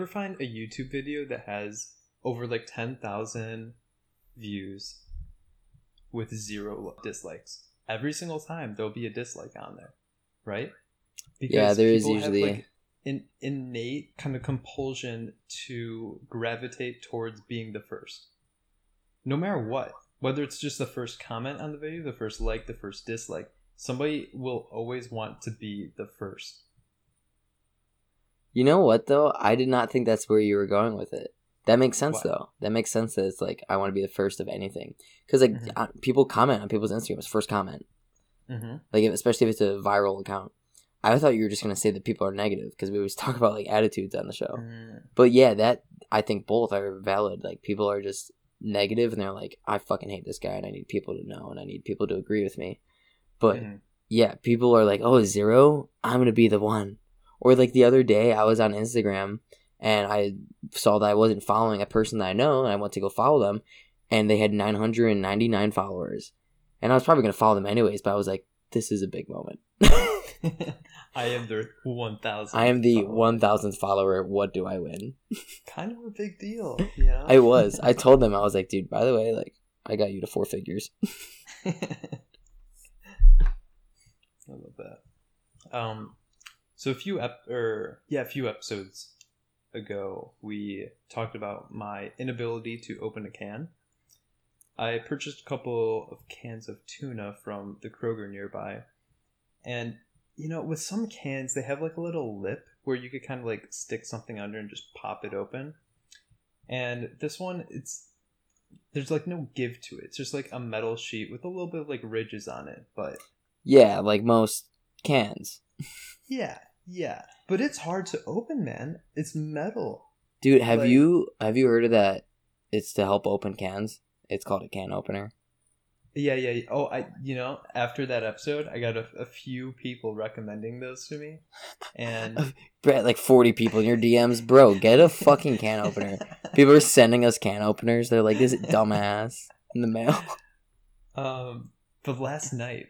You'll find a YouTube video that has over like 10,000 views with zero dislikes. Every single time there'll be a dislike on there, right? Yeah, there is usually- like, an innate kind of compulsion to gravitate towards being the first. No matter what, whether it's just the first comment on the video, the first like, the first dislike, somebody will always want to be the first. You know what though? I did not think that's where you were going with it. That makes sense What? though. That makes sense that it's like I want to be the first of anything because like Mhm. uh, people comment on people's Instagrams first comment Mm-hmm. like if, especially if it's a viral account. I thought you were just gonna say that people are negative because we always talk about like attitudes on the show. Mm. But yeah, that I think both are valid. Like people are just negative and they're like, I fucking hate this guy and I need people to know and I need people to agree with me. But Mhm. yeah, people are like, oh, zero, I'm gonna be the one. Or like the other day, I was on Instagram and I saw that I wasn't following a person that I know, and I went to go follow them, and they had 999 followers, and I was probably gonna follow them anyways, but I was like, this is a big moment. I am the one thousand. I am the 1000th follower. What do I win? Kind of a big deal, you know. I was. I told them I was like, dude. By the way, like, I got you to four figures. I love that. Um, so a few ep- or yeah, a few episodes ago, we talked about my inability to open a can. I purchased a couple of cans of tuna from the Kroger nearby, and you know, with some cans, they have like a little lip where you could kind of like stick something under and just pop it open. And this one, it's there's like no give to it. It's just like a metal sheet with a little bit of like ridges on it, but Yeah, like most cans, Yeah, yeah. But it's hard to open, man. It's metal. dude. Have Like- you have you heard of that? It's to help open cans. It's called a can opener. Yeah, yeah. yeah. Oh, I, you know, after that episode, I got a, a few people recommending those to me. And Brett, like forty people in your DMs, bro. Get a fucking can opener. People are sending us can openers. They're like, "This dumbass" in the mail. um, but last night,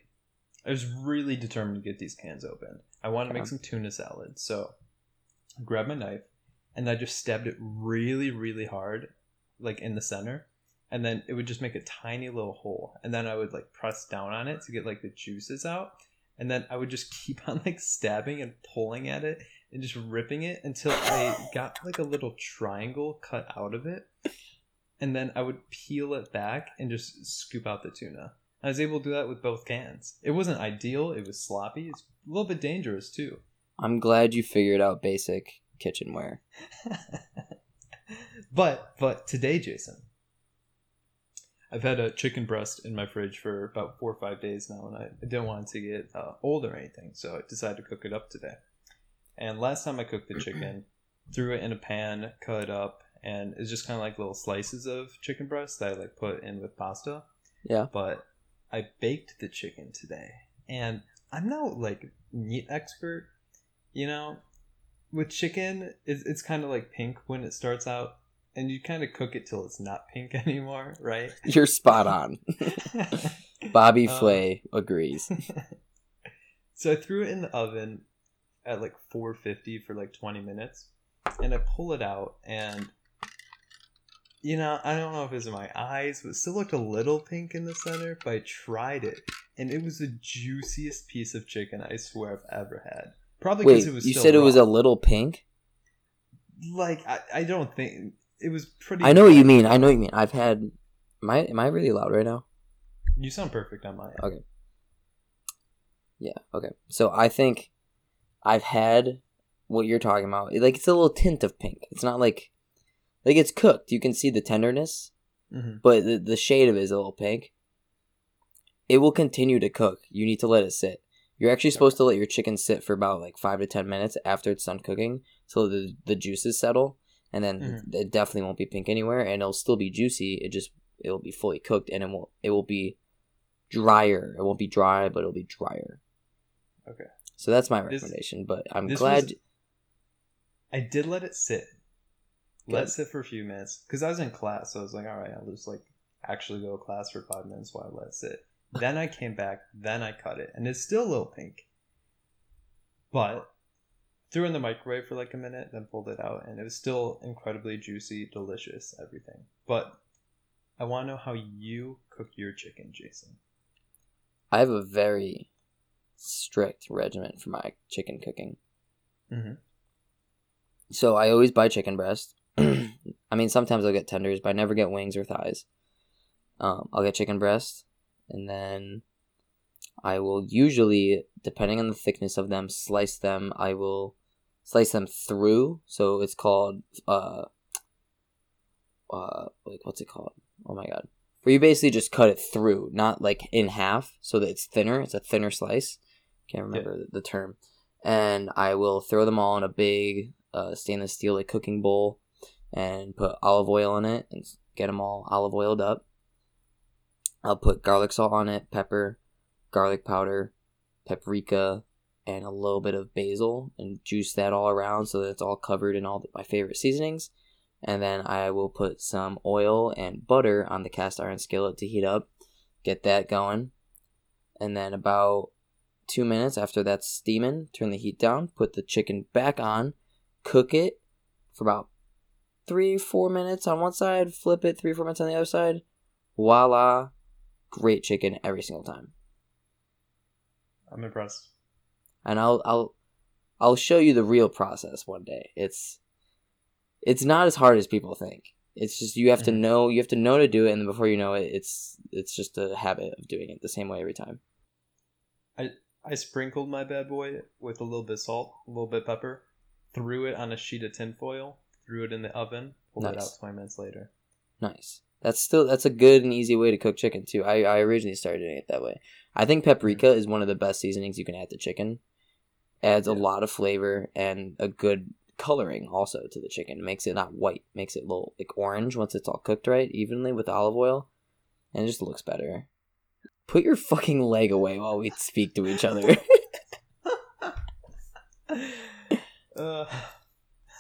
I was really determined to get these cans open. I want to make some tuna salad. So I grabbed my knife and I just stabbed it really, really hard, like in the center. And then it would just make a tiny little hole. And then I would like press down on it to get like the juices out. And then I would just keep on like stabbing and pulling at it and just ripping it until I got like a little triangle cut out of it. And then I would peel it back and just scoop out the tuna. I was able to do that with both cans. It wasn't ideal. It was sloppy. It's a little bit dangerous too. I'm glad you figured out basic kitchenware. but but today, Jason, I've had a chicken breast in my fridge for about four or five days now, and I, I didn't want it to get uh, old or anything, so I decided to cook it up today. And last time I cooked the chicken, threw it in a pan, cut it up, and it's just kind of like little slices of chicken breast that I like put in with pasta. Yeah. But I baked the chicken today, and I'm no like meat expert, you know. With chicken, it's, it's kind of like pink when it starts out, and you kind of cook it till it's not pink anymore, right? You're spot on. Bobby Um, Flay agrees. so I threw it in the oven at like 450 for like 20 minutes, and I pull it out, and you know, I don't know if it's in my eyes, but it still looked a little pink in the center. But I tried it, and it was the juiciest piece of chicken I swear I've ever had. Probably because it was. you said it was a little pink? like I, I don't think it was pretty. I know what you mean. I know what you mean. I've had. Am I am I really loud right now? You sound perfect on my. end. Okay. Yeah. Okay. So I think I've had what you're talking about. Like it's a little tint of pink. It's not like like it's cooked. You can see the tenderness, Mhm. but the, the shade of it is a little pink. It will continue to cook. You need to let it sit. You're actually supposed to let your chicken sit for about like five to ten minutes after it's done cooking, so the the juices settle. and then Mhm. it definitely won't be pink anywhere, and it'll still be juicy. It just it will be fully cooked, and it will it will be drier. It won't be dry, but it'll be drier. Okay. So that's my This- recommendation. but I'm glad. was- I did let it sit. Let Good. it sit for a few minutes because I was in class, so I was like, all right, I'll just like actually go to class for five minutes while I let it sit. Then I came back, then I cut it, and it's still a little pink. But threw in the microwave for like a minute, then pulled it out, and it was still incredibly juicy, delicious, everything. But I want to know how you cook your chicken, Jason. I have a very strict regimen for my chicken cooking. Mm-hmm. So I always buy chicken breast. I mean, sometimes I'll get tenders, but I never get wings or thighs. Um, I'll get chicken breast, and then I will usually, depending on the thickness of them, slice them. I will slice them through, so it's called uh, uh, like what's it called? Oh my god! Where you basically just cut it through, not like in half, so that it's thinner. It's a thinner slice. Can't remember the, the term. And I will throw them all in a big uh, stainless steel like cooking bowl, and put olive oil in it and get them all olive oiled up. I'll put garlic salt on it, pepper, garlic powder, paprika, and a little bit of basil, and juice that all around so that it's all covered in all my favorite seasonings. And then I will put some oil and butter on the cast iron skillet to heat up, get that going. And then about two minutes after that's steaming, turn the heat down, put the chicken back on, cook it for about three, four minutes on one side, flip it three, four minutes on the other side. Voila, great chicken every single time. I'm impressed. And I'll I'll I'll show you the real process one day. It's it's not as hard as people think. It's just you have to Mhm. know you have to know to do it, and before you know it, it's it's just a habit of doing it the same way every time. I I sprinkled my bad boy with a little bit of salt, a little bit of pepper, threw it on a sheet of tinfoil, threw it in the oven, pulled it out 20 minutes later. Nice. That's still that's a good and easy way to cook chicken too. I, I originally started doing it that way. I think paprika is one of the best seasonings you can add to chicken. Adds a lot of flavor and a good coloring also to the chicken. Makes it not white, makes it a little like orange once it's all cooked right evenly with olive oil, and it just looks better. Put your fucking leg away while we speak to each other. uh,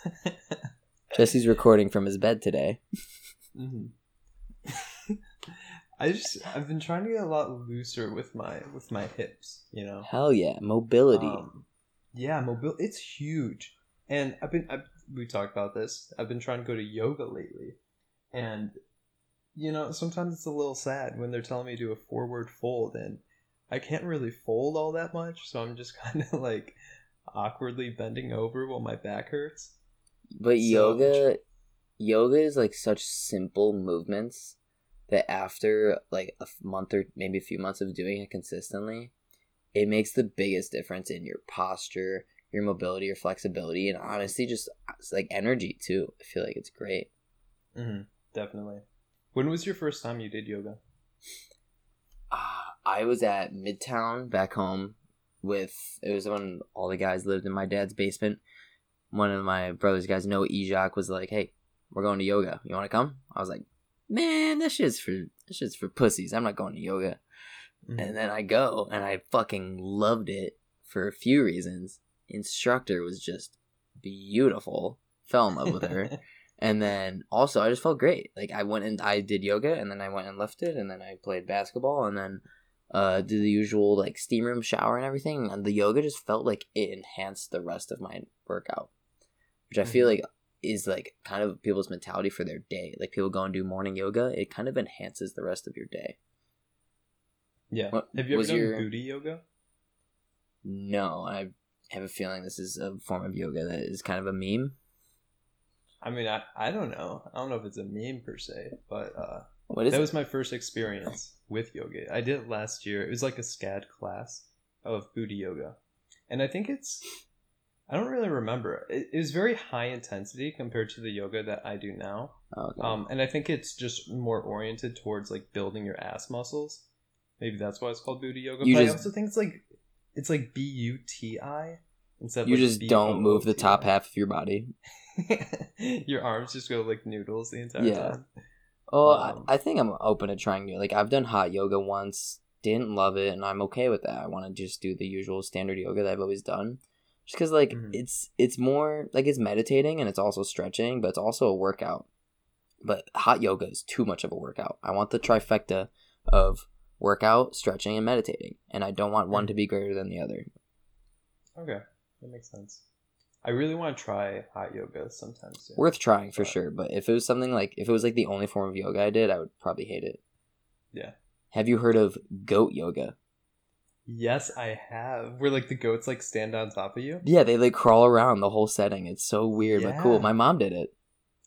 Jesse's recording from his bed today. mhm. I just I've been trying to get a lot looser with my with my hips, you know. Hell yeah, mobility. Um, yeah, mobile. It's huge, and I've been. I've, we talked about this. I've been trying to go to yoga lately, and you know sometimes it's a little sad when they're telling me to do a forward fold, and I can't really fold all that much, so I'm just kind of like awkwardly bending over while my back hurts. But So- yoga, yoga is like such simple movements that after like a month or maybe a few months of doing it consistently, it makes the biggest difference in your posture, your mobility, your flexibility, and honestly, just like energy too. I feel like it's great. Mm-hmm. Definitely. When was your first time you did yoga? Ah, I was at Midtown back home with it was when all the guys lived in my dad's basement. One of my brother's guys, Noah Ejak, was like, "Hey, we're going to yoga. You want to come?" I was like, "Man, this shit's for this shit's for pussies. I'm not going to yoga." Mhm. And then I go, and I fucking loved it for a few reasons. Instructor was just beautiful. Fell in love with her. And then also, I just felt great. Like I went and I did yoga, and then I went and lifted, and then I played basketball, and then uh, did the usual like steam room shower and everything. And the yoga just felt like it enhanced the rest of my workout, which I feel Mhm. like is like kind of people's mentality for their day. Like people go and do morning yoga, it kind of enhances the rest of your day. yeah. What Have you ever done your- booty yoga? No, I have a feeling this is a form of yoga that is kind of a meme. I mean, I, I don't know. I don't know if it's a meme per se, but uh, What is that it? was my first experience with yoga. I did it last year. It was like a SCAD class of booty yoga. And I think it's, I don't really remember. It, it was very high intensity compared to the yoga that I do now. Oh, okay. Um, and I think it's just more oriented towards like building your ass muscles. Maybe that's why it's called booty yoga. You but just- I also think it's like, it's like B U T I instead of you like just don't move the top B O O T I. half of your body. Your arms just go like noodles the entire Yeah. time. Oh, Um, I, I think I'm open to trying new. Like I've done hot yoga once, didn't love it, and I'm okay with that. I want to just do the usual standard yoga that I've always done, just because like Mhm. it's it's more like it's meditating and it's also stretching, but it's also a workout. But hot yoga is too much of a workout. I want the trifecta of workout, stretching, and meditating, and I don't want one to be greater than the other. Okay, that makes sense. I really want to try hot yoga sometime soon. Worth trying for But- sure, but if it was something like if it was like the only form of yoga I did, I would probably hate it. Yeah. Have you heard of goat yoga? Yes, I have. Where like the goats like stand on top of you. Yeah, they like crawl around the whole setting. It's so weird but cool. My mom did it.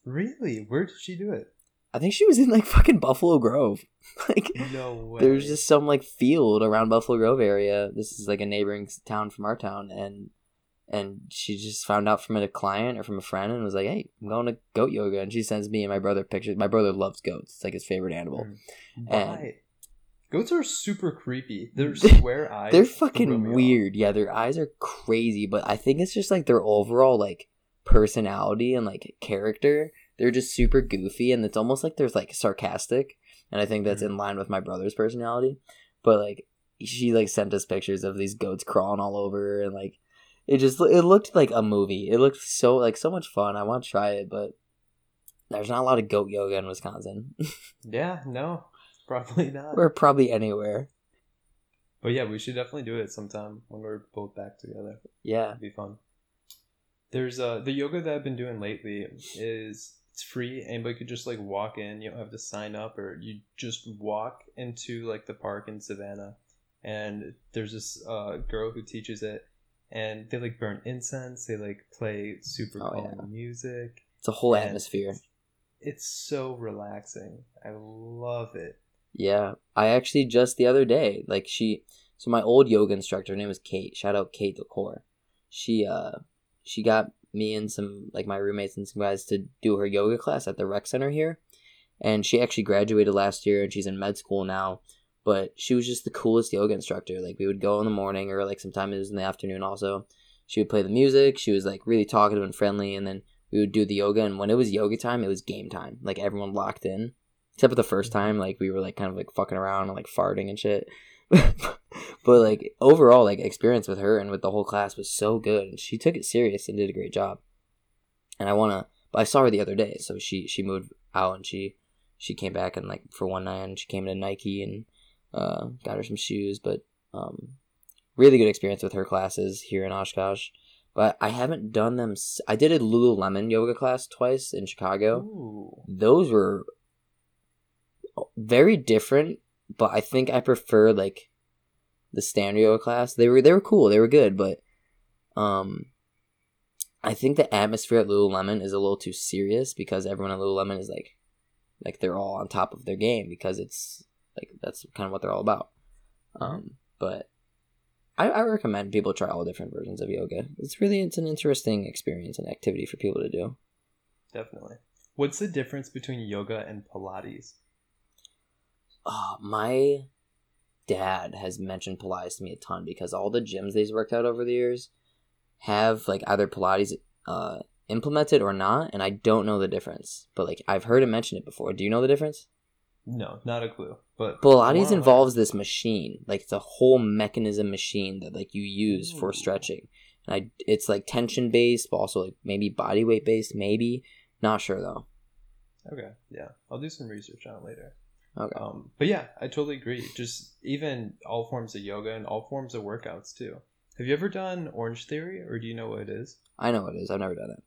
Really? Where did she do it? I think she was in like fucking Buffalo Grove. like No way. there's just some like field around Buffalo Grove area. This is like a neighboring town from our town and and she just found out from a client or from a friend and was like, "Hey, I'm going to goat yoga." And she sends me and my brother pictures. My brother loves goats. It's like his favorite animal. Mm. And- Why? Goats are super creepy. They're square eyes. They're fucking weird. Yeah, their eyes are crazy, but I think it's just like their overall like personality and like character. They're just super goofy and it's almost like there's like sarcastic. And I think that's Mhm. in line with my brother's personality. But like she like sent us pictures of these goats crawling all over and like it just it looked like a movie. It looked so like so much fun. I want to try it, but there's not a lot of goat yoga in Wisconsin. Yeah, no, probably not. or probably anywhere. But yeah, we should definitely do it sometime when we're both back together. Yeah. It'd be fun. There's uh the yoga that I've been doing lately is it's free. Anybody could just like walk in. You don't have to sign up, or you just walk into like the park in Savannah, and there's this uh girl who teaches it, and they like burn incense. They like play super Oh, calm yeah. music. It's a whole atmosphere. It's so relaxing. I love it. Yeah, I actually just the other day, like she, so my old yoga instructor, her name was Kate. Shout out Kate Decor. She uh, she got me and some like my roommates and some guys to do her yoga class at the rec center here, and she actually graduated last year and she's in med school now. But she was just the coolest yoga instructor. Like we would go in the morning or like sometimes it was in the afternoon. Also, she would play the music. She was like really talkative and friendly, and then we would do the yoga. And when it was yoga time, it was game time. Like everyone locked in except for the first time like we were like kind of like fucking around and like farting and shit. But like overall like experience with her and with the whole class was so good. And she took it serious and did a great job. And i want to but i saw her the other day. So she she moved out and she she came back and like for one night and she came to nike and uh got her some shoes. But um really good experience with her classes here in oshkosh. But i haven't done them s- i did a lululemon yoga class twice in chicago. Ooh. those were very different, but I think I prefer like the yoga class. They were they were cool, they were good, but um I think the atmosphere at Lululemon is a little too serious because everyone at Lululemon is like like they're all on top of their game because it's like that's kind of what they're all about. Um but I, I recommend people try all different versions of yoga. It's really it's an interesting experience and activity for people to do. Definitely. What's the difference between yoga and Pilates? Oh, my dad has mentioned Pilates to me a ton because all the gyms he's worked out over the years have like either Pilates uh, implemented or not, and I don't know the difference. But like I've heard him mention it before. Do you know the difference? No, not a clue. But Pilates Wow. involves this machine, like it's a whole mechanism machine that like you use for stretching. And I, it's like tension based, but also like maybe body weight based, maybe. Not sure though. Okay, yeah, I'll do some research on it later. Okay. Um, but yeah, I totally agree. Just even all forms of yoga and all forms of workouts too. Have you ever done Orange Theory, or do you know what it is? I know what it is. I've never done it.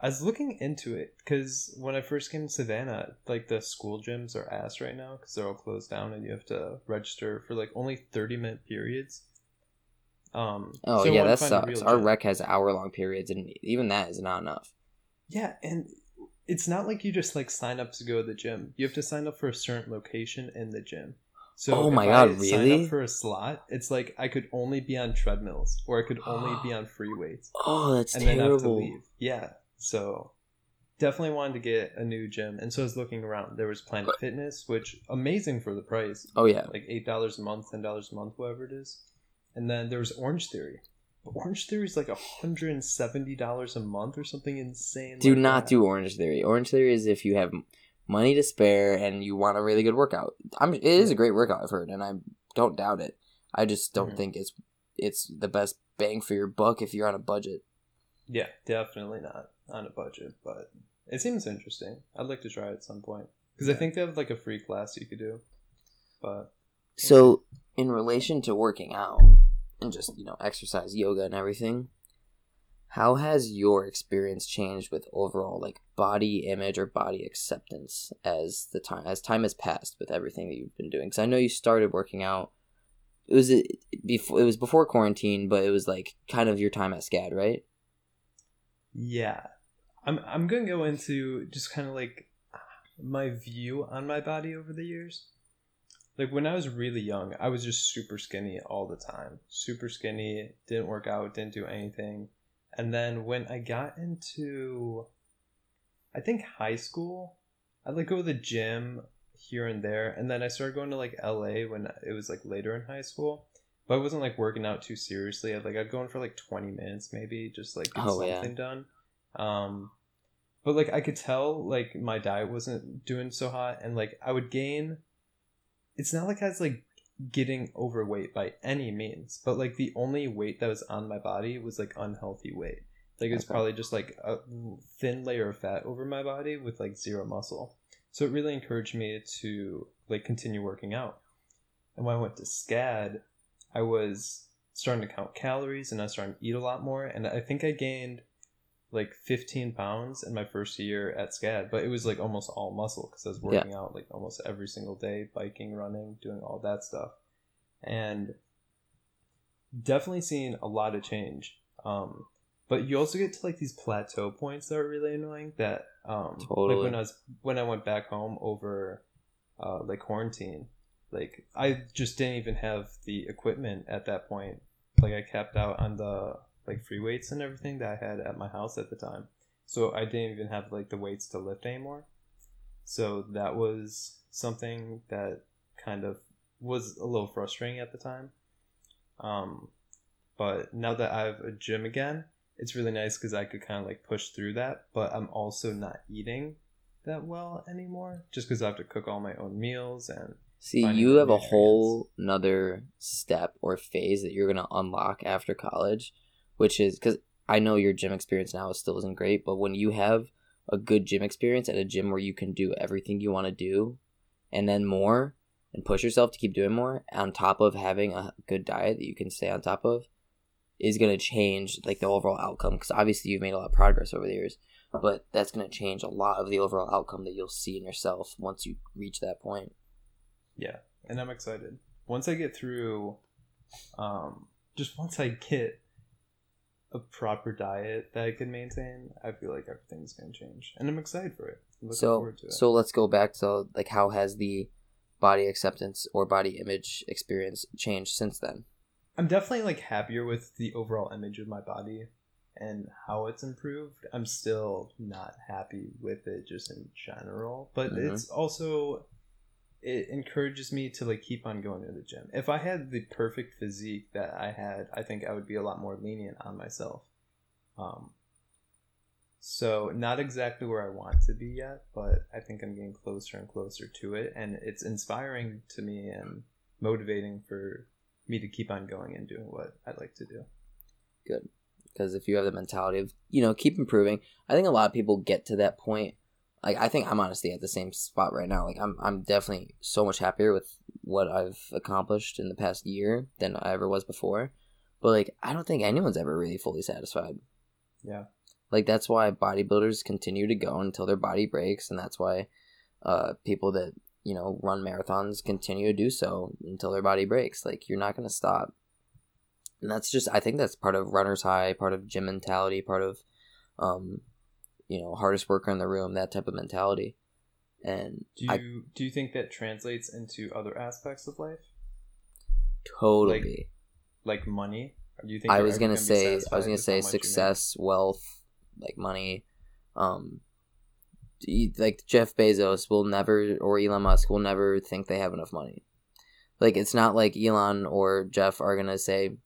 I was looking into it because when I first came to Savannah, like the school gyms are ass right now because they're all closed down and you have to register for like only thirty minute periods. Um, Oh so yeah, that to find a sucks. Our gym. rec has hour long periods, and even that is not enough. Yeah, and it's not like you just like sign up to go to the gym. You have to sign up for a certain location in the gym. So Oh my I God, Sign really? up for a slot. It's like I could only be on treadmills or I could only be on free weights, Oh, that's and then have to leave. Yeah, so definitely wanted to get a new gym, and so I was looking around. There was Planet Fitness, which amazing for the price, Oh yeah, like eight dollars a month, ten dollars a month, whatever it is. And then there was Orange Theory, Orange Theory is like hundred and seventy dollars a month or something insane. Do like not that. do Orange Theory. Orange Theory is if you have money to spare and you want a really good workout. I'm, it is a great workout, I've heard, and I don't doubt it. I just don't Mhm. think it's it's the best bang for your buck if you're on a budget. Yeah, definitely not on a budget, but it seems interesting. I'd like to try it at some point because I think they have like a free class you could do. But So, in relation to working out and just, you know, exercise, yoga, and everything, how has your experience changed with overall like body image or body acceptance as the time as time has passed with everything that you've been doing? Because I know you started working out. It was before it was before quarantine, but it was like kind of your time at SCAD, right? yeah, I'm I'm gonna go into just kind of like my view on my body over the years. Like when I was really young, I was just super skinny all the time. Super skinny, didn't work out, didn't do anything. And then when I got into I think high school, I'd like go to the gym here and there, and then I started going to like LA when it was like later in high school. But I wasn't like working out too seriously. I'd like I'd go in for like twenty minutes maybe, just like get Oh, yeah. something done. Um but like I could tell like my diet wasn't doing so hot and like I would gain it's not like I was like getting overweight by any means, but like the only weight that was on my body was like unhealthy weight. Like it's Okay. probably just like a thin layer of fat over my body with like zero muscle. So it really encouraged me to like continue working out. And when I went to SCAD, I was starting to count calories and I was starting to eat a lot more. And I think I gained like 15 pounds in my first year at SCAD, but it was like almost all muscle because I was Yeah. working out like almost every single day, biking, running, doing all that stuff. And definitely seeing a lot of change. Um, but you also get to like these plateau points that are really annoying that um Totally. like when I was when I went back home over uh like quarantine like I just didn't even have the equipment at that point like I capped out on the like free weights and everything that I had at my house at the time. So I didn't even have like the weights to lift anymore. So that was something that kind of was a little frustrating at the time. Um but now that I have a gym again it's really nice because I could kind of like push through that, but I'm also not eating that well anymore just because I have to cook all my own meals and See, you have a whole another step or phase that you're gonna unlock after college, which is because I know your gym experience now still isn't great, but when you have a good gym experience at a gym where you can do everything you want to do, and then more, and push yourself to keep doing more, on top of having a good diet that you can stay on top of, is gonna change like the overall outcome. Because obviously you've made a lot of progress over the years, but that's gonna change a lot of the overall outcome that you'll see in yourself once you reach that point. yeah, and I'm excited. Once I get through, um, just once I get a proper diet that I can maintain, I feel like everything's gonna change, and I'm excited for it. I'm looking so forward to it. so let's go back to like how has the body acceptance or body image experience changed since then I'm definitely like happier with the overall image of my body and how it's improved. I'm still not happy with it just in general, but Mhm. it's also it encourages me to like keep on going to the gym. If I had the perfect physique that I had, I think I would be a lot more lenient on myself. Um so not exactly where I want to be yet, but I think I'm getting closer and closer to it and it's inspiring to me and motivating for me to keep on going and doing what I'd like to do. good because if you have the mentality of you know keep improving i think a lot of people get to that point like i think i'm honestly at the same spot right now. Like i'm, I'm definitely so much happier with what i've accomplished in the past year than i ever was before. But like i don't think anyone's ever really fully satisfied. Yeah. like that's why bodybuilders continue to go until their body breaks and that's why uh, people that you know run marathons continue to do so until their body breaks. Like you're not going to stop. And that's just i think that's part of runner's high part of gym mentality part of um you know hardest worker in the room that type of mentality and Do you I do you think that translates into other aspects of life, totally like money? Do you think I was gonna say I was gonna say how you make? success, wealth, like money. Um, like Jeff Bezos will never or Elon Musk will never think they have enough money. Like it's not like Elon or Jeff are gonna say,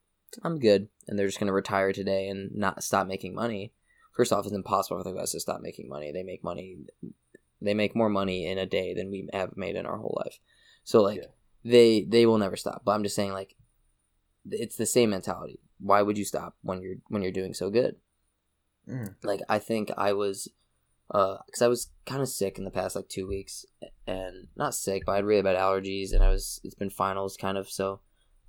I'm good, and they're just gonna retire today and not stop making money. First off, it's impossible for the guys to stop making money. They make money, they make more money in a day than we have made in our whole life. So like, Yeah. they they will never stop. But I'm just saying like, it's the same mentality. Why would you stop when you're when you're doing so good? Mm. like i think i was uh because i was kind of sick in the past like two weeks and not sick but i had really bad allergies and i was it's been finals kind of so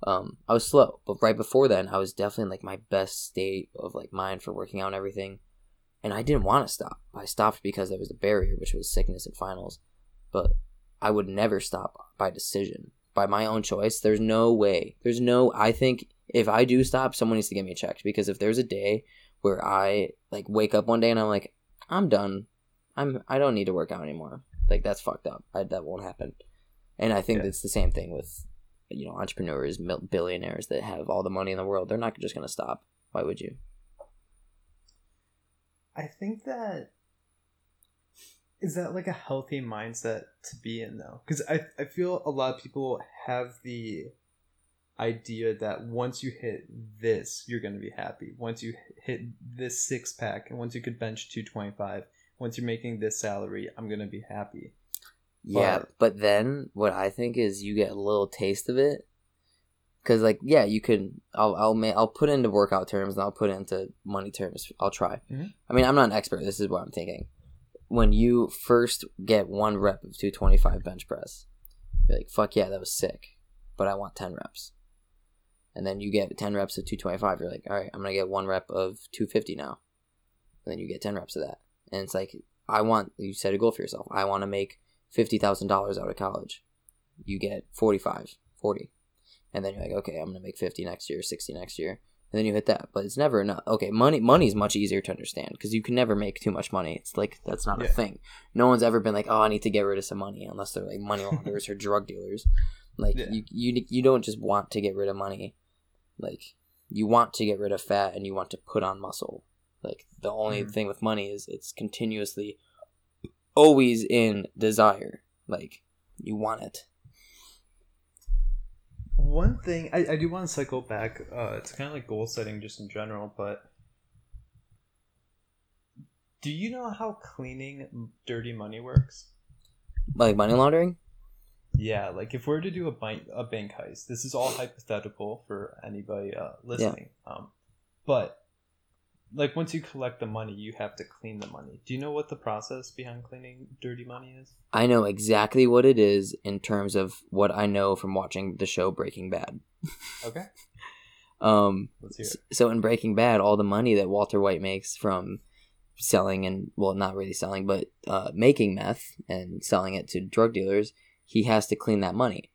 um i was slow but right before then i was definitely in like my best state of like mind for working out and everything and i didn't want to stop i stopped because there was a barrier which was sickness and finals but i would never stop by decision by my own choice there's no way there's no i think if i do stop someone needs to get me checked because if there's a day where I like wake up one day and I'm like, I'm done. I'm I don't need to work out anymore. Like that's fucked up. I, that won't happen. And I think Yeah. it's the same thing with you know entrepreneurs, billionaires that have all the money in the world. They're not just gonna stop. Why would you? I think that is that like a healthy mindset to be in though, because I I feel a lot of people have the idea that once you hit this, you're gonna be happy. Once you hit this six pack, and once you could bench two twenty five, once you're making this salary, I'm gonna be happy. Yeah, But- but then what I think is you get a little taste of it. Cause like yeah, you could. I'll I'll ma- I'll put into workout terms and I'll put into money terms. I'll try. Mhm. I mean, I'm not an expert. This is what I'm thinking. When you first get one rep of 225 bench press, you're like, "Fuck yeah, that was sick," but I want 10 reps. And then you get 10 reps of 225. You're like, "All right, I'm gonna get one rep of 250 now." And then you get 10 reps of that, and it's like, I want. You set a goal for yourself. I want to make fifty thousand dollars out of college. You get 45, 40. And then you're like, okay, I'm gonna make fifty next year, sixty next year, and then you hit that. But it's never enough. Okay, money money is much easier to understand because you can never make too much money. It's like that's not a thing. No one's ever been like, oh, I need to get rid of some money unless they're like money launderers or drug dealers. Like Yeah. you, you you don't just want to get rid of money. Like you want to get rid of fat and you want to put on muscle. Like the only Mhm. thing with money is it's continuously always in desire. Like you want it. One thing I, I do want to cycle back. Uh, it's kind of like goal setting just in general, but do you know how cleaning dirty money works? Like money laundering? Yeah, like if we're to do a bank a bank heist, this is all hypothetical for anybody uh, listening. Um, but like once you collect the money, you have to clean the money. Do you know what the process behind cleaning dirty money is? I know exactly what it is in terms of what I know from watching the show Breaking Bad. Okay, Um, so in Breaking Bad, all the money that Walter White makes from selling and well, not really selling, but uh, making meth and selling it to drug dealers, he has to clean that money,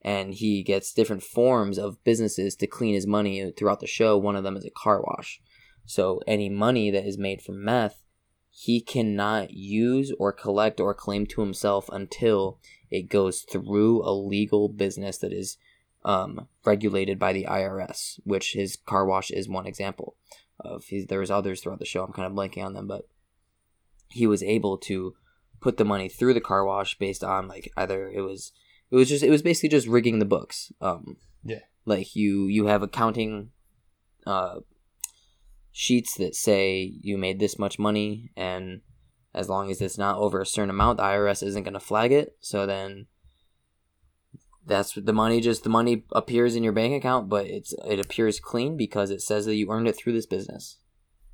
and he gets different forms of businesses to clean his money throughout the show. One of them is a car wash. So any money that is made from meth, he cannot use or collect or claim to himself until it goes through a legal business that is um, regulated by the IRS, which his car wash is one example of. He's, there's others throughout the show. I'm kind of blanking on them, but he was able to put the money through the car wash based on like either it was it was just it was basically just rigging the books. Um, Yeah. like you you have accounting uh, sheets that say you made this much money and as long as it's not over a certain amount the irs isn't going to flag it so then that's the money just the money appears in your bank account but it's it appears clean because it says that you earned it through this business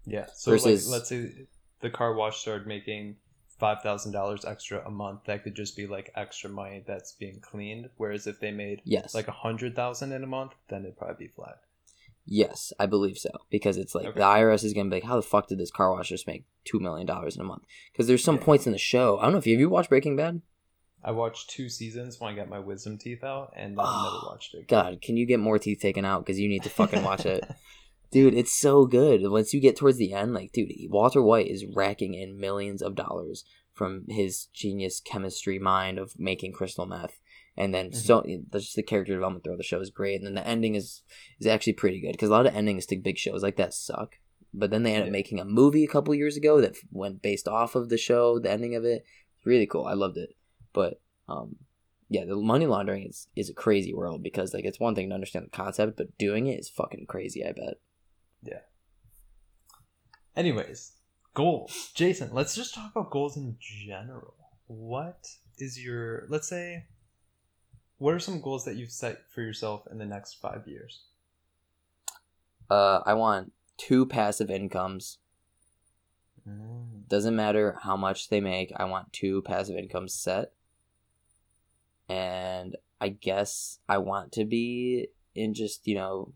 Yeah. So Versus- like, let's say the car wash started making five thousand dollars extra a month. That could just be like extra money that's being cleaned. Whereas if they made yes like a hundred thousand in a month, then it'd probably be flat. Yes i believe so because it's like Okay. the irs is going to be like how the fuck did this car wash just make two million dollars in a month because there's some Yeah. points in the show i don't know if you have you watched breaking bad I watched two seasons when I got my wisdom teeth out, and then I never ah, watched it. god can you get more teeth taken out because you need to fucking watch it Dude, it's so good. Once you get towards the end, like, dude, Walter White is racking in millions of dollars from his genius chemistry mind of making crystal meth. And then, so that's just the character development throughout the show is great. And then the ending is is actually pretty good because a lot of endings to big shows like that suck. But then they ended up making a movie a couple years ago that went based off of the show, the ending of it. It's really cool. I loved it. But um, yeah, the money laundering is is a crazy world because like it's one thing to understand the concept, but doing it is fucking crazy. I bet. Yeah. Anyways, goals. Jason, let's just talk about goals in general. What is your, let's say, what are some goals that you've set for yourself in the next five years? Uh, I want two passive incomes. Doesn't matter how much they make. I want two passive incomes set. And I guess I want to be in just you know.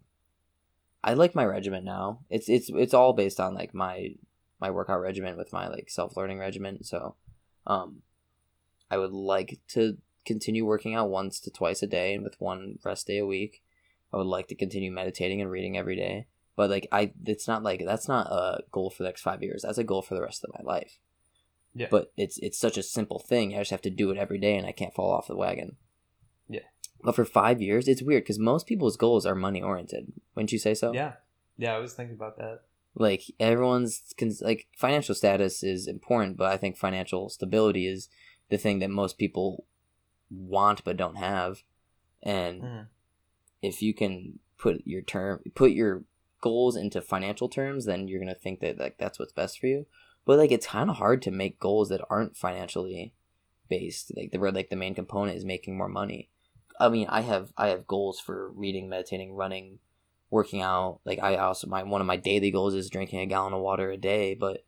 I like my regimen now. It's it's it's all based on like my my workout regimen with my like self learning regimen. So, um, I would like to continue working out once to twice a day and with one rest day a week. I would like to continue meditating and reading every day. But like I it's not like that's not a goal for the next five years. That's a goal for the rest of my life. Yeah. But it's it's such a simple thing. I just have to do it every day and I can't fall off the wagon. Yeah. But for five years, it's weird because most people's goals are money oriented. Wouldn't you say so? Yeah. Yeah, I was thinking about that. Like everyone's like financial status is important, but I think financial stability is the thing that most people want but don't have. And Mm. if you can put your term put your goals into financial terms, then you're gonna think that like that's what's best for you. But like it's kind of hard to make goals that aren't financially based. Like the where like the main component is making more money. I mean, I have I have goals for reading, meditating, running, working out. Like I also my one of my daily goals is drinking a gallon of water a day. But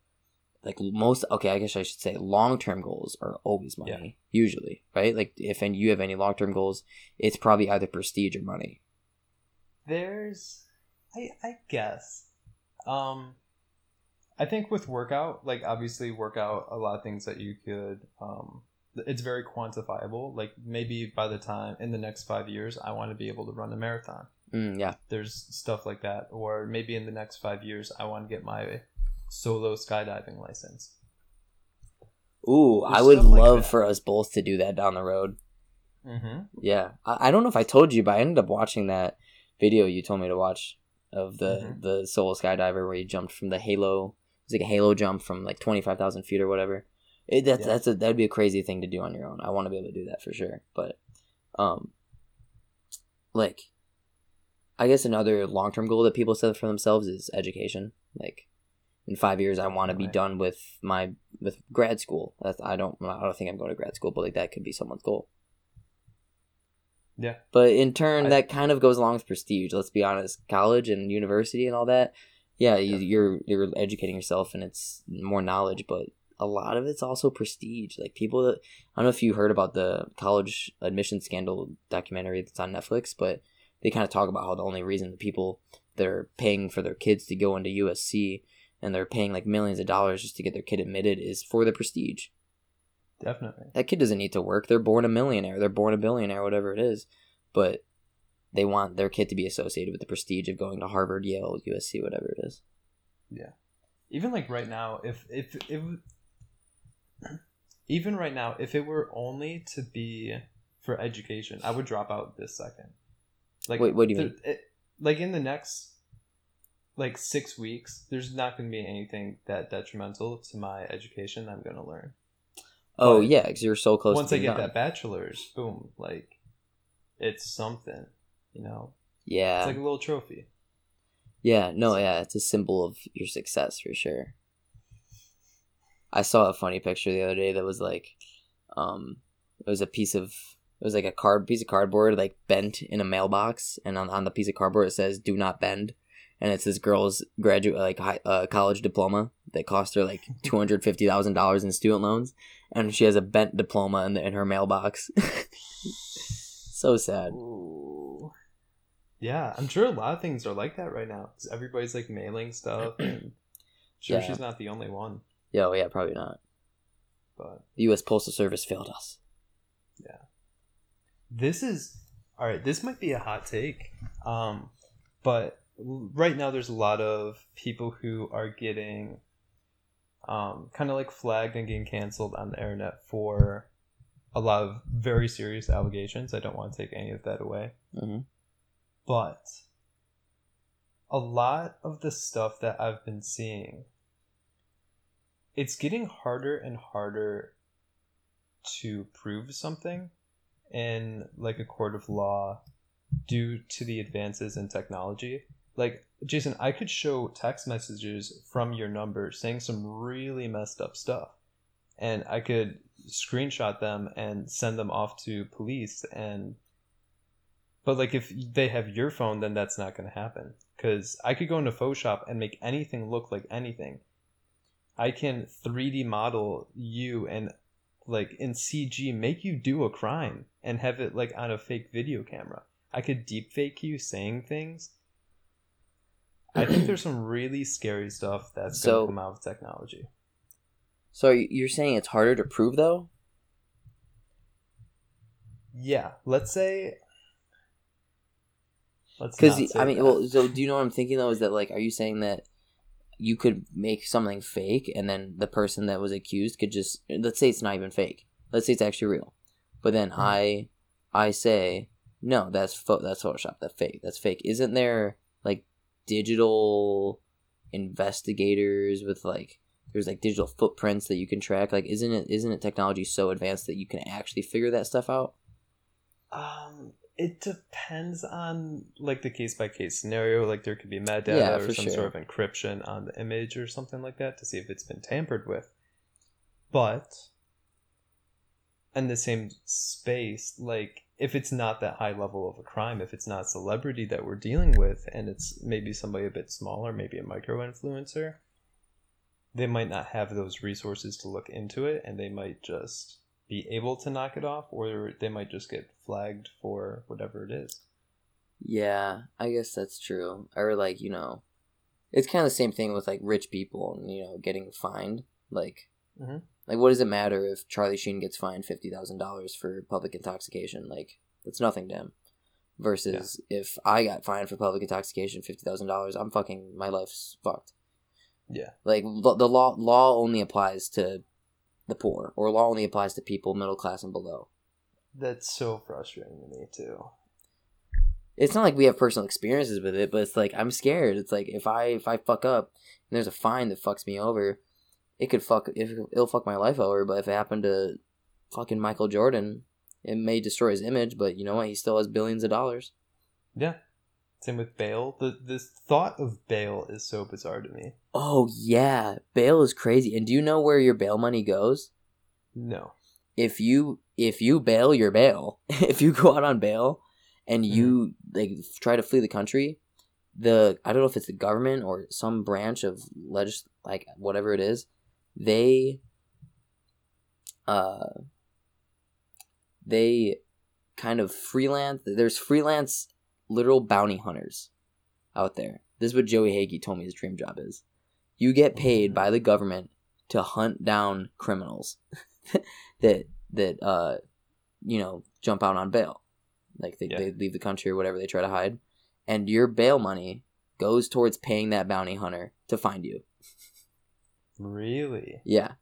like most okay, I guess I should say long term goals are always money usually, right? Like if and you have any long term goals, it's probably either prestige or money. There's, I I guess, um, I think with workout, like obviously workout, a lot of things that you could, um, it's very quantifiable. Like maybe by the time in the next five years, I want to be able to run a marathon. Mm, yeah. There's stuff like that, or maybe in the next five years, I want to get my solo skydiving license. Ooh, There's I would stuff like love for us both to do that down the road. Mm-hmm. Yeah, I, I don't know if I told you, but I ended up watching that video you told me to watch of the Mhm. the solo skydiver where he jumped from the halo. It's like a halo jump from like twenty five thousand feet or whatever. It, that's Yeah. that's a that'd be a crazy thing to do on your own. I want to be able to do that for sure. But, um, like, I guess another long term goal that people set for themselves is education. Like, in five years, I want to be Right. done with my with grad school. That's I don't I don't think I'm going to grad school, but like that could be someone's goal. Yeah. But in turn, I- that kind of goes along with prestige. Let's be honest, college and university and all that. Yeah, you, Yeah. you're you're educating yourself, and it's more knowledge, but a lot of it's also prestige. Like people that I don't know if you heard about the college admission scandal documentary that's on Netflix, but they kind of talk about how the only reason the people that are paying for their kids to go into USC and they're paying like millions of dollars just to get their kid admitted is for the prestige Definitely. that kid doesn't need to work. They're born a millionaire. They're born a billionaire, whatever it is. But they want their kid to be associated with the prestige of going to Harvard, Yale, USC, whatever it is. Yeah. Even like right now if if if even right now if it were only to be for education i would drop out this second like Wait, what do you the- mean? it, like in the next like six weeks there's not going to be anything that detrimental to my education i'm going to learn Oh But yeah, because you're so close. once i get done. that bachelor's boom like it's something you know yeah, it's like a little trophy yeah, no, yeah, it's a symbol of your success for sure. I saw a funny picture the other day that was like, um, it was a piece of it was like a card piece of cardboard like bent in a mailbox, and on on the piece of cardboard it says "Do not bend," and it's this girl's graduate like high, uh, college diploma that cost her like two hundred fifty thousand dollars in student loans, and she has a bent diploma in, the, in her mailbox. so sad. Ooh. Yeah, I'm sure a lot of things are like that right now. 'cause everybody's like mailing stuff, and sure Yeah. she's not the only one. Yeah, oh, yeah, probably not. But The U.S. Postal Service failed us. Yeah. This is all right. This might be a hot take, um, but right now there's a lot of people who are getting, um, kind of like flagged and getting canceled on the internet for a lot of very serious allegations. I don't want to take any of that away. hmm but a lot of the stuff that I've been seeing, it's getting harder and harder to prove something in like a court of law due to the advances in technology. Like Jason, I could show text messages from your number saying some really messed up stuff. And I could screenshot them and send them off to police and but like if they have your phone then that's not going to happen cuz I could go into Photoshop and make anything look like anything. I can 3D model you and like in CG make you do a crime and have it like on a fake video camera. I could deep fake you saying things. I think there's some really scary stuff that's So- going to come out of technology. So you're saying it's harder to prove though? Yeah, let's say. Let's Because I mean, that. well, so do you know what I'm thinking though? Is that like, are you saying that you could make something fake, and then the person that was accused could just let's say it's not even fake, let's say it's actually real, but then Mhm. I, I say no, that's pho- that's Photoshop, that's fake, that's fake. Isn't there like digital investigators with like there's like digital footprints that you can track? Like, isn't it isn't it technology so advanced that you can actually figure that stuff out? Um, it depends on like the case by case scenario. Like there could be metadata Yeah, or some sure. sort of encryption on the image or something like that to see if it's been tampered with. But in the same space, like if it's not that high level of a crime, if it's not celebrity that we're dealing with, and it's maybe somebody a bit smaller, maybe a micro influencer, they might not have those resources to look into it, and they might just be able to knock it off, or they might just get flagged for whatever it is. Yeah, I guess that's true. Or like, you know, it's kind of the same thing with like rich people and you know getting fined. Like, Mhm. Like what does it matter if Charlie Sheen gets fined fifty thousand dollars for public intoxication? Like, it's nothing to him. Versus if I got fined for public intoxication fifty thousand dollars, I'm fucking my life's fucked. Yeah. Like lo- the law law only applies to the poor, or law only applies to people middle class and below. That's so frustrating to me too. it's not like we have personal experiences with it, but it's like I'm scared. It's like if I if I fuck up and there's a fine that fucks me over, it could fuck if it'll fuck my life over. But if it happened to fucking Michael Jordan, it may destroy his image. But you know what? He still has billions of dollars. Yeah. Same with bail. The this thought of bail is so bizarre to me. Oh yeah, bail is crazy. And do you know where your bail money goes? No. If you if you bail your bail, if you go out on bail and mm-hmm. you like try to flee the country, the I don't know if it's the government or some branch of legis like whatever it is, they uh they kind of freelance there's freelance literal bounty hunters out there. This is what Joey Hagee told me his dream job is. You get paid by the government to hunt down criminals that that uh you know jump out on bail. Like they, Yeah. they leave the country or whatever they try to hide. And your bail money goes towards paying that bounty hunter to find you. Really? Yeah.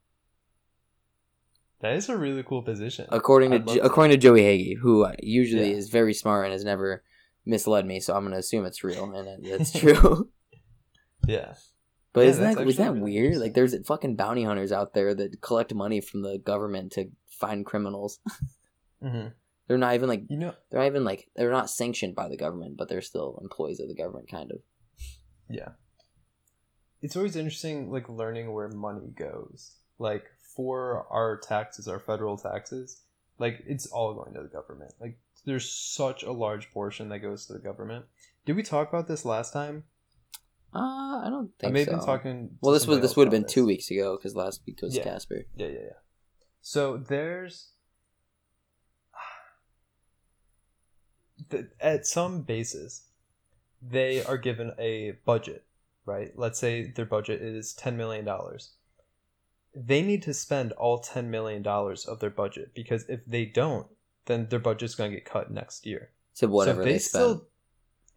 That is a really cool position. according to Jo- according to Joey Hagee, who uh, usually Yeah. is very smart and has never misled me, so I'm gonna assume it's real and that- that's true. Yeah. but Yeah, isn't that is that really weird? Like there's fucking bounty hunters out there that collect money from the government to find criminals. hmm They're not even like You know, they're not even like they're not sanctioned by the government, but they're still employees of the government, kind of. yeah. It's always interesting, like learning where money goes. Like for our taxes, our federal taxes, like it's all going to the government. Like there's such a large portion that goes to the government. Did we talk about this last time? Uh, I don't I think may have so. been talking. well, this was this would have been this. two weeks ago because last week was Yeah. Casper. Yeah, yeah, yeah. So there's at some bases, they are given a budget, right? Let's say their budget is ten million dollars. They need to spend all ten million dollars of their budget because if they don't, then their budget's going to get cut next year. To whatever so if they, spend. still,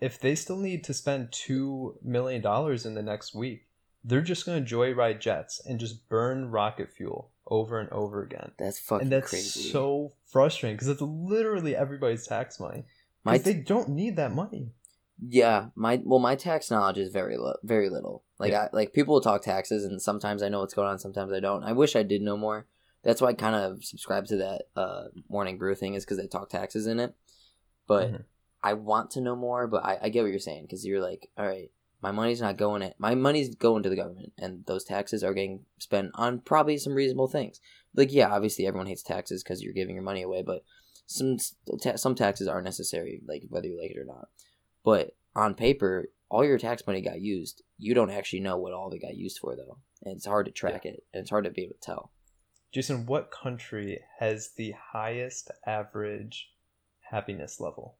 if they still need to spend two million dollars in the next week, they're just going to joyride jets and just burn rocket fuel over and over again. That's fucking and that's crazy. so frustrating because it's literally everybody's tax money. My Because they don't need that money. Yeah, my well, my tax knowledge is very low, very little. Like Yeah. I like people will talk taxes, and sometimes I know what's going on, sometimes I don't. I wish I did know more. That's why I kind of subscribe to that uh, morning brew thing is because they talk taxes in it. But Mhm. I want to know more. But I, I get what you're saying because you're like, all right, my money's not going it. My money's going to the government, and those taxes are getting spent on probably some reasonable things. Like, yeah, obviously everyone hates taxes because you're giving your money away, but some some taxes are necessary, like whether you like it or not. But on paper, all your tax money got used. You don't actually know what all they got used for, though, and it's hard to track it, and it's hard to be able to tell. Jason, what country has the highest average happiness level?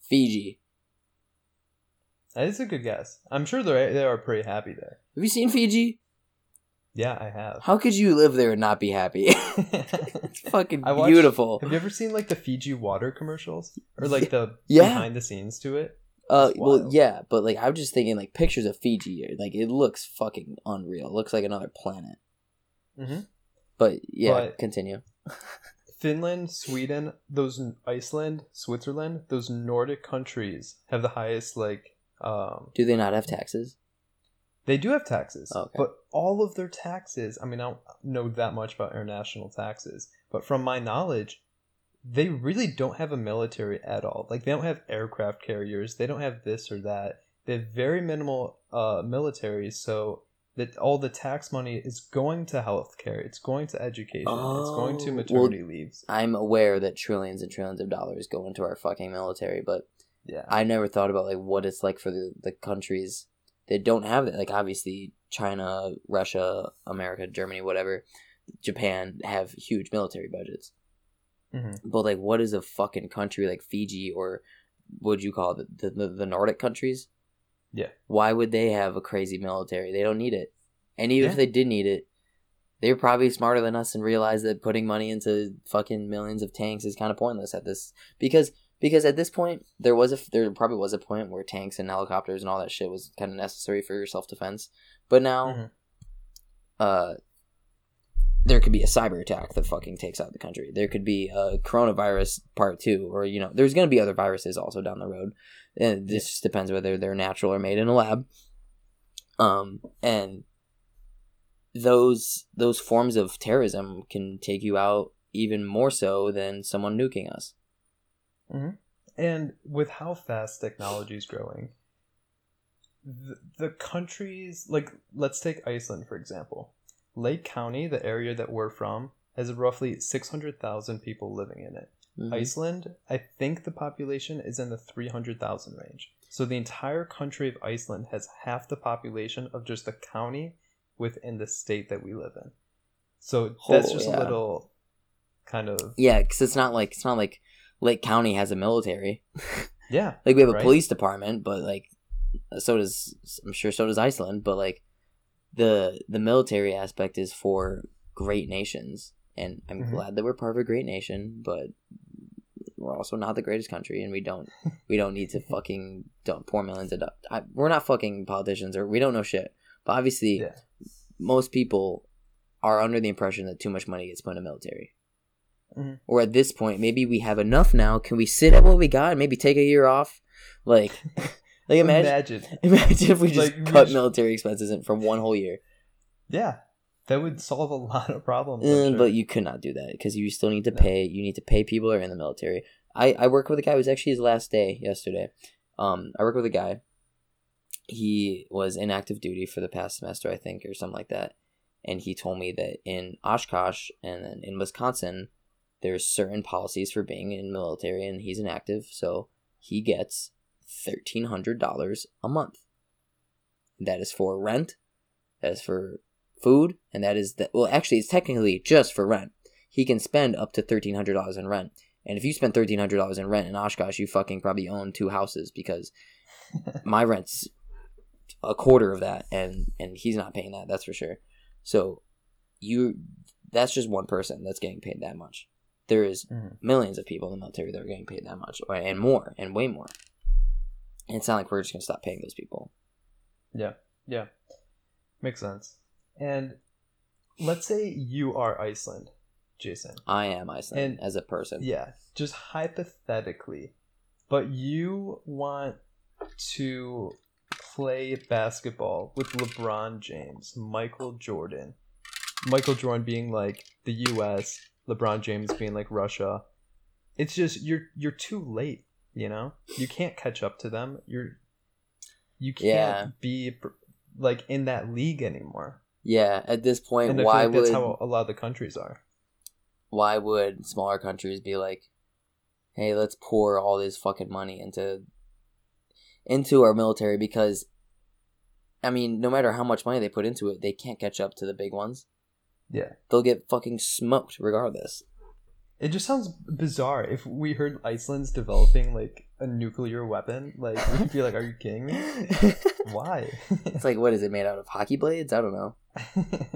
Fiji. That is a good guess. I'm sure they they are pretty happy there. Have you seen Fiji? Yeah, I have. How could you live there and not be happy? it's fucking watched- beautiful. Have you ever seen like the Fiji water commercials or like the Yeah. behind the scenes to it? Uh, well, yeah, but like I'm just thinking, like pictures of Fiji, like it looks fucking unreal. It looks like another planet. Mhm. But yeah, But- continue. Finland, Sweden, those Iceland, Switzerland, those Nordic countries have the highest like um Do they not have taxes? They do have taxes. Okay. But all of their taxes, I mean I don't know that much about international taxes, but from my knowledge, they really don't have a military at all. Like they don't have aircraft carriers, they don't have this or that. They have very minimal uh military, so that all the tax money is going to healthcare, it's going to education, it's going to Oh, maternity leaves. I'm aware that trillions and trillions of dollars go into our fucking military, but Yeah. I never thought about like what it's like for the, the countries that don't have that. Like obviously China, Russia, America, Germany, whatever, Japan have huge military budgets. Mhm. But like, what is a fucking country like Fiji or what would you call it the, the the Nordic countries? Yeah. Why would they have a crazy military? They don't need it. And even if they did need it, they're probably smarter than us and realize that putting money into fucking millions of tanks is kind of pointless at this because because at this point there was a there probably was a point where tanks and helicopters and all that shit was kind of necessary for your self defense. But now, Mhm. uh, there could be a cyber attack that fucking takes out the country. There could be a coronavirus part two, or you know, there's going to be other viruses also down the road. And this just depends whether they're natural or made in a lab. Um, and those those forms of terrorism can take you out even more so than someone nuking us. And with how fast technology is growing, the, the countries, like, let's take Iceland, for example. Lake County, the area that we're from, has roughly 600,000 people living in it. Mhm. Iceland, I think the population is in the 300,000 range. So the entire country of Iceland has half the population of just the county within the state that we live in. So that's Oh, just yeah. a little kind of Yeah, because it's not like it's not like Lake County has a military. yeah. like we have a Right. police department, but like so does I'm sure so does Iceland, but like the the military aspect is for great nations, and I'm Mhm. glad that we're part of a great nation, but we're also not the greatest country, and we don't we don't need to fucking don't pour millions of dollars. I, we're not fucking politicians, or we don't know shit. But obviously, Yeah. most people are under the impression that too much money gets put in the military. Mhm. Or at this point, maybe we have enough now. Can we sit at what we got and maybe take a year off? Like, like imagine, Imagine. imagine if we just Like, we cut sh- military expenses in from one whole year. Yeah, that would solve a lot of problems. Uh, sure. But you could not do that because you still need to No. pay. You need to pay people who are in the military. I, I work with a guy. It was actually his last day yesterday. Um, I work with a guy. He was in active duty for the past semester, I think, or something like that. And he told me that in Oshkosh and then in Wisconsin, there's certain policies for being in military, and he's inactive, so he gets thirteen hundred dollars a month. That is for rent. That is for food, and that is that. Well, actually, it's technically just for rent. He can spend up to thirteen hundred dollars in rent, and if you spend thirteen hundred dollars in rent in Oshkosh, you fucking probably own two houses because my rent's a quarter of that, and and he's not paying that. That's for sure. So you, that's just one person that's getting paid that much. There is Mhm. millions of people in the military that are getting paid that much, or- and more, and way more. And it's not like we're just gonna stop paying those people. Yeah, yeah, makes sense. And let's say you are Iceland, Jason. I am Iceland And- as a person. Yeah, just hypothetically, but you want to play basketball with LeBron James, Michael Jordan, Michael Jordan being like the U.S., LeBron James being like Russia. It's just you're you're too late. You know, you can't catch up to them. You're you can't Yeah. be like in that league anymore. Yeah, at this point, And I feel why like that's how a lot of the countries are. why would smaller countries be like, "Hey, let's pour all this fucking money into into our military because I mean, no matter how much money they put into it, they can't catch up to the big ones. Yeah. They'll get fucking smoked regardless. It just sounds bizarre. If we heard Iceland's developing like a nuclear weapon, like we'd be like, "Are you kidding me? Why?" it's like what is it made out of hockey blades? I don't know.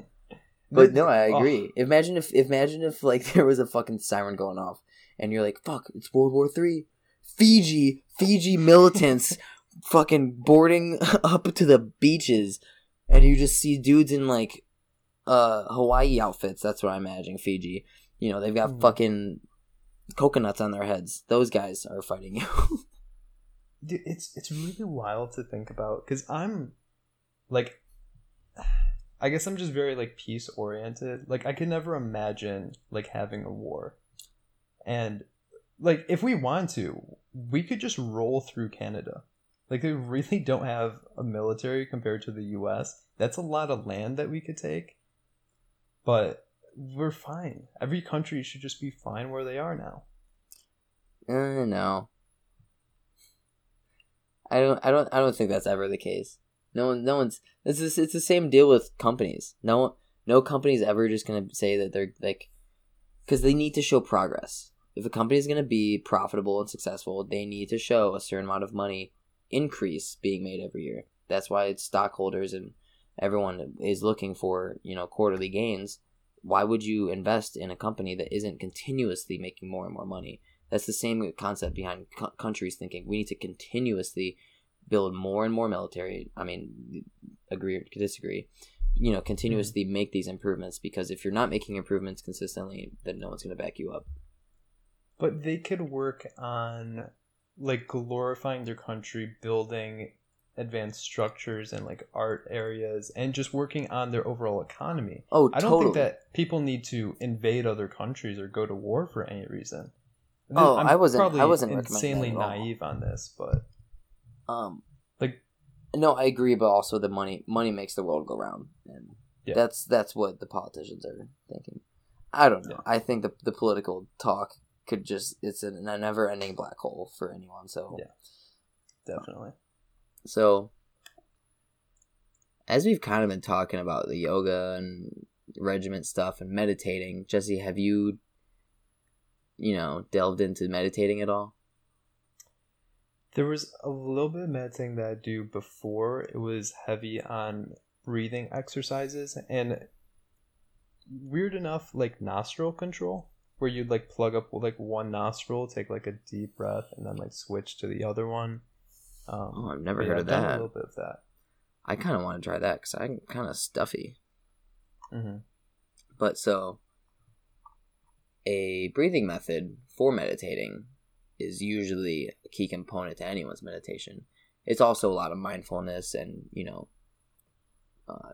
But no, I Oh, agree. Imagine if imagine if like there was a fucking siren going off and you're like, fuck, it's World War Three. Fiji, Fiji militants fucking boarding up to the beaches and you just see dudes in like uh Hawaii outfits, that's what I imagine, Fiji. You know, they've got Mhm. fucking coconuts on their heads. Those guys are fighting you. Dude, it's it's really wild to think about because I'm like, I guess I'm just very like peace oriented. Like I could never imagine like having a war, and like if we want to, we could just roll through Canada. Like they really don't have a military compared to the U.S. That's a lot of land that we could take, but we're fine. Every country should just be fine where they are now. Uh, no. I don't. I don't. I don't think that's ever the case. No one. No one's. It's just, it's the same deal with companies. No. No company's ever just gonna say that they're like, because they need to show progress. If a company is gonna be profitable and successful, they need to show a certain amount of money increase being made every year. That's why it's stockholders and everyone is looking for you know quarterly gains. Why would you invest in a company that isn't continuously making more and more money? That's the same concept behind co- countries thinking we need to continuously build more and more military. I mean, agree or disagree. You know, continuously mm-hmm. make these improvements because if you're not making improvements consistently, then no one's going to back you up. But they could work on like glorifying their country, building advanced structures and like art areas and just working on their overall economy. Oh, I don't totally. think that people need to invade other countries or go to war for any reason. Oh, I'm I wasn't- I wasn't insanely that at all. naive on this, but Um, like no, I agree, but also the money money makes the world go round, and Yeah. that's that's what the politicians are thinking. I don't know. Yeah. I think the the political talk could just it's a, a never ending black hole for anyone. So Yeah. definitely. So, as we've kind of been talking about the yoga and regiment stuff and meditating, Jesse, have you, you know, delved into meditating at all? There was a little bit of meditating that I do before. It was heavy on breathing exercises and weird enough, like nostril control, where you'd like plug up like one nostril, take like a deep breath, and then like switch to the other one. Um, Oh, I've never yeah, heard of done A that. little bit of that. I kind of want to try that because I'm kind of stuffy. hmm But so, a breathing method for meditating is usually a key component to anyone's meditation. It's also a lot of mindfulness and, you know, uh,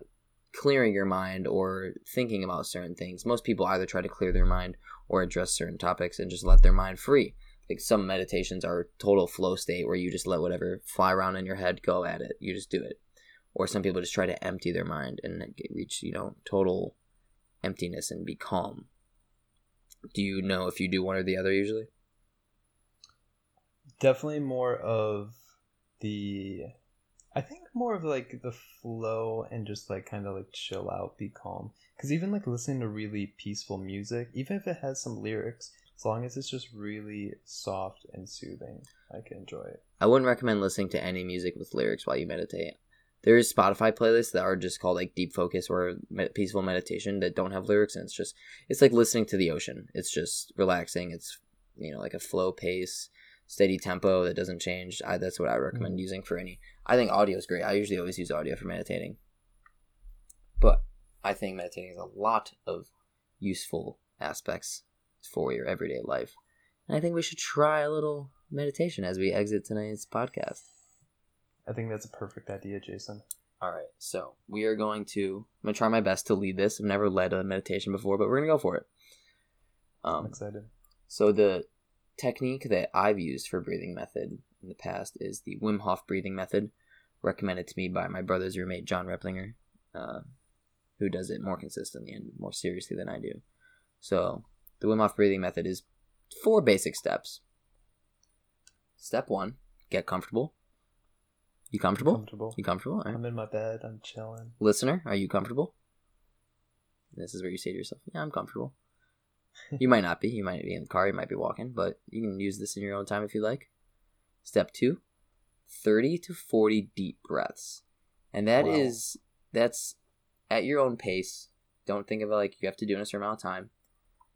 clearing your mind or thinking about certain things. Most people either try to clear their mind or address certain topics and just let their mind free. Like some meditations are total flow state where you just let whatever fly around in your head go at it. You just do it. Or some people just try to empty their mind and reach, you know, total emptiness and be calm. Do you know if you do one or the other usually? Definitely more of the. I think more of like the flow and just like kind of like chill out, be calm. Because even like listening to really peaceful music, even if it has some lyrics, as long as it's just really soft and soothing, I can enjoy it. I wouldn't recommend listening to any music with lyrics while you meditate. There's Spotify playlists that are just called like deep focus or med- peaceful meditation that don't have lyrics, and it's just it's like listening to the ocean. It's just relaxing. It's you know like a flow pace, steady tempo that doesn't change. I, that's what I recommend mm-hmm. using for any. I think audio is great. I usually always use audio for meditating, but I think meditating has a lot of useful aspects for your everyday life, and I think we should try a little meditation as we exit tonight's podcast. I think that's a perfect idea, Jason. All right, so we are going to. I'm gonna try my best to lead this. I've never led a meditation before, but we're gonna go for it. I'm Um, excited. so the technique that I've used for breathing method in the past is the Wim Hof breathing method, recommended to me by my brother's roommate John Replinger, uh, who does it more consistently and more seriously than I do. So the Wim Hof breathing method is four basic steps. Step one: get comfortable. You comfortable? Comfortable. You comfortable? Right. I'm in my bed. I'm chilling. Listener, are you comfortable? This is where you say to yourself, "Yeah, I'm comfortable." you might not be. You might be in the car. You might be walking, but you can use this in your own time if you like. Step two: 30 to 40 deep breaths. And that Wow. is that's at your own pace. Don't think of it like you have to do it in a certain amount of time.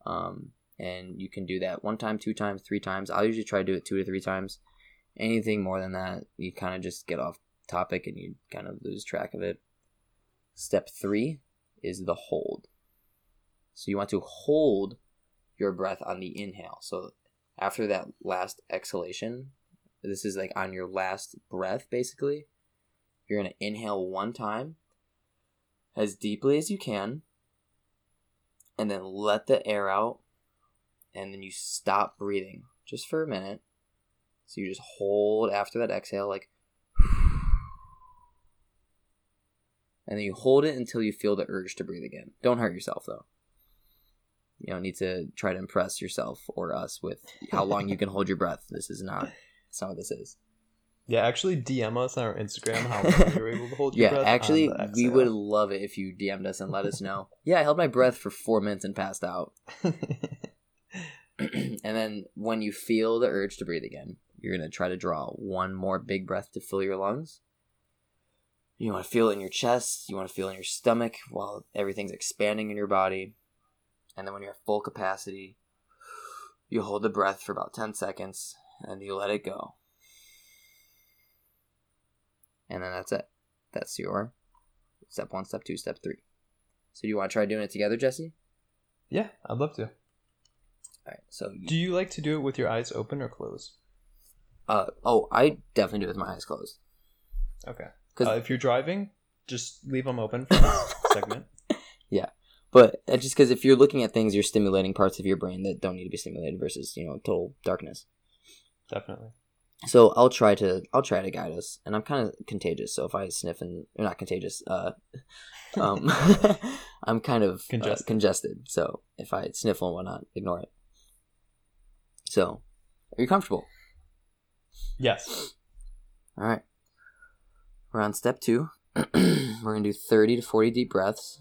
Um, and you can do that one time, two times, three times. I'll usually try to do it two to three times. Anything more than that, you kind of just get off topic and you kind of lose track of it. Step three is the hold. So you want to hold your breath on the inhale. So after that last exhalation, this is like on your last breath basically. You're going to inhale one time as deeply as you can and then let the air out and then you stop breathing just for a minute. So you just hold after that exhale like and then you hold it until you feel the urge to breathe again. Don't hurt yourself though. You don't need to try to impress yourself or us with how long you can hold your breath. This is not that's not what this is. Yeah, actually, DM us on our Instagram how long you were able to hold your Yeah, breath. Yeah, actually, we would love it if you DM'd us and let us know. Yeah, I held my breath for four minutes and passed out. and then when you feel the urge to breathe again, you're going to try to draw one more big breath to fill your lungs. You want to feel it in your chest, you want to feel it in your stomach while everything's expanding in your body. And then when you're at full capacity, you hold the breath for about 10 seconds and you let it go. And then that's it. That's your step one, step two, step three. So do you want to try doing it together, Jesse? yeah, I'd love to. All right. So Do you like to do it with your eyes open or closed? Uh, oh, I definitely do it with my eyes closed. Okay. 'Cause- Uh, if you're driving, just leave them open for this segment. Yeah, but uh, just because if you're looking at things, you're stimulating parts of your brain that don't need to be stimulated versus you know total darkness. Definitely. So I'll try to I'll try to guide us, and I'm kind of contagious. So if I sniff and or not contagious, uh, um, I'm kind of congested. Congested. congested. So if I sniffle and whatnot, ignore it. So, are you comfortable? Yes. All right. We're on step two. We're gonna do 30 to 40 deep breaths.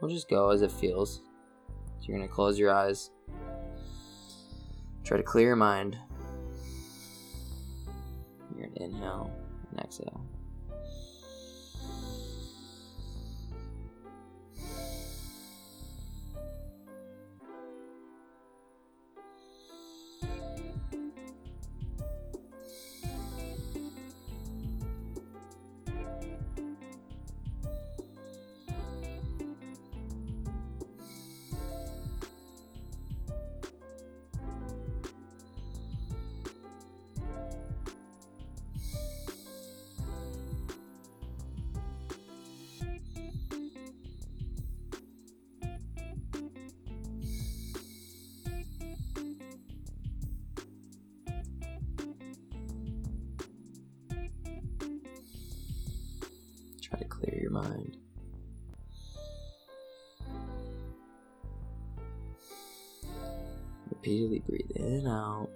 We'll just go as it feels. So you're gonna close your eyes. Try to clear your mind. You're inhale and exhale. Repeatedly breathe in and out.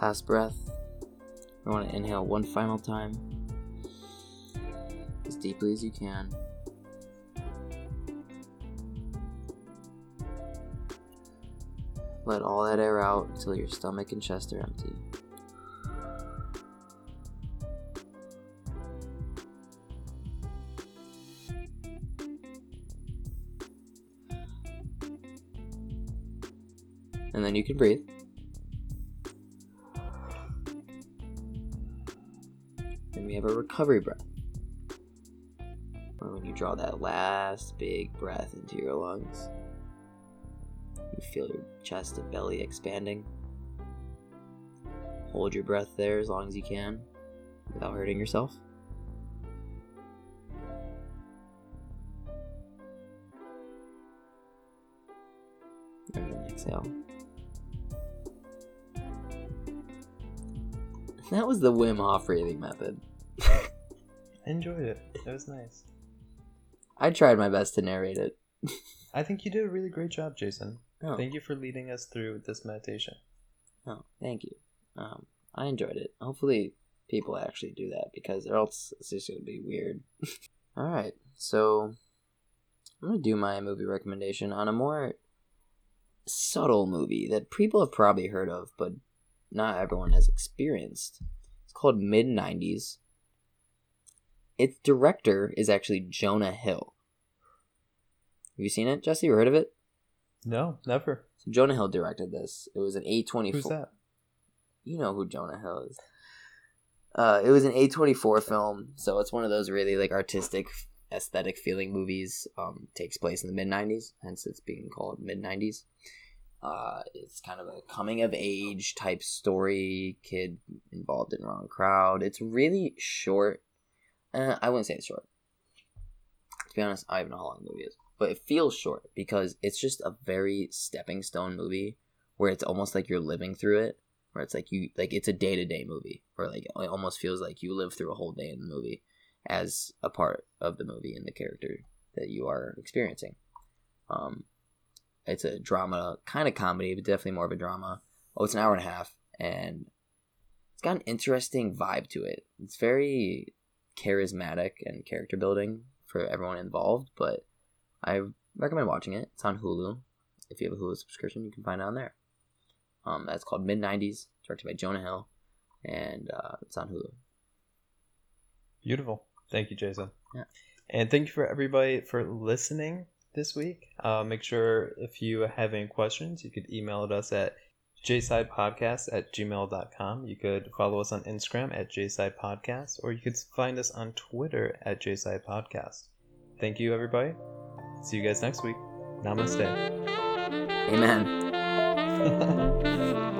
Last breath, I want to inhale one final time, as deeply as you can. Let all that air out until your stomach and chest are empty. And then you can breathe. A recovery breath. Or when you draw that last big breath into your lungs. You feel your chest and belly expanding. Hold your breath there as long as you can without hurting yourself. And then exhale. That was the Wim Hof breathing method. I enjoyed it. It was nice. I tried my best to narrate it. I think you did a really great job, Jason. Oh, Thank you for leading us through this meditation. oh thank you. Um, I enjoyed it. Hopefully, people actually do that because or else it's just gonna be weird. All right, so I'm gonna do my movie recommendation on a more subtle movie that people have probably heard of, but not everyone has experienced. It's called Mid '90s. Its director is actually Jonah Hill. Have you seen it, Jesse? You heard of it? No, never. So Jonah Hill directed this. It was an A24. Who's that? You know who Jonah Hill is. Uh, it was an A24 film, so it's one of those really like artistic, aesthetic feeling movies. Um, takes place in the mid 90s, hence it's being called mid 90s. Uh, it's kind of a coming of age type story. Kid involved in wrong crowd. It's really short. Uh, I wouldn't say it's short. To be honest, I don't know how long the movie is, but it feels short because it's just a very stepping stone movie where it's almost like you're living through it. Where it's like you like it's a day to day movie, where like it almost feels like you live through a whole day in the movie as a part of the movie and the character that you are experiencing. Um, it's a drama, kind of comedy, but definitely more of a drama. Oh, it's an hour and a half, and it's got an interesting vibe to it. It's very charismatic and character building for everyone involved, but I recommend watching it. It's on Hulu. If you have a Hulu subscription, you can find it on there. Um, that's called Mid 90s, directed by Jonah Hill, and uh, it's on Hulu. Beautiful. Thank you, Jason. Yeah. And thank you for everybody for listening this week. Uh, make sure if you have any questions, you could email us at jsidepodcast at gmail.com. You could follow us on Instagram at jsidepodcast, or you could find us on Twitter at jsidepodcast. Thank you, everybody. See you guys next week. Namaste. Amen.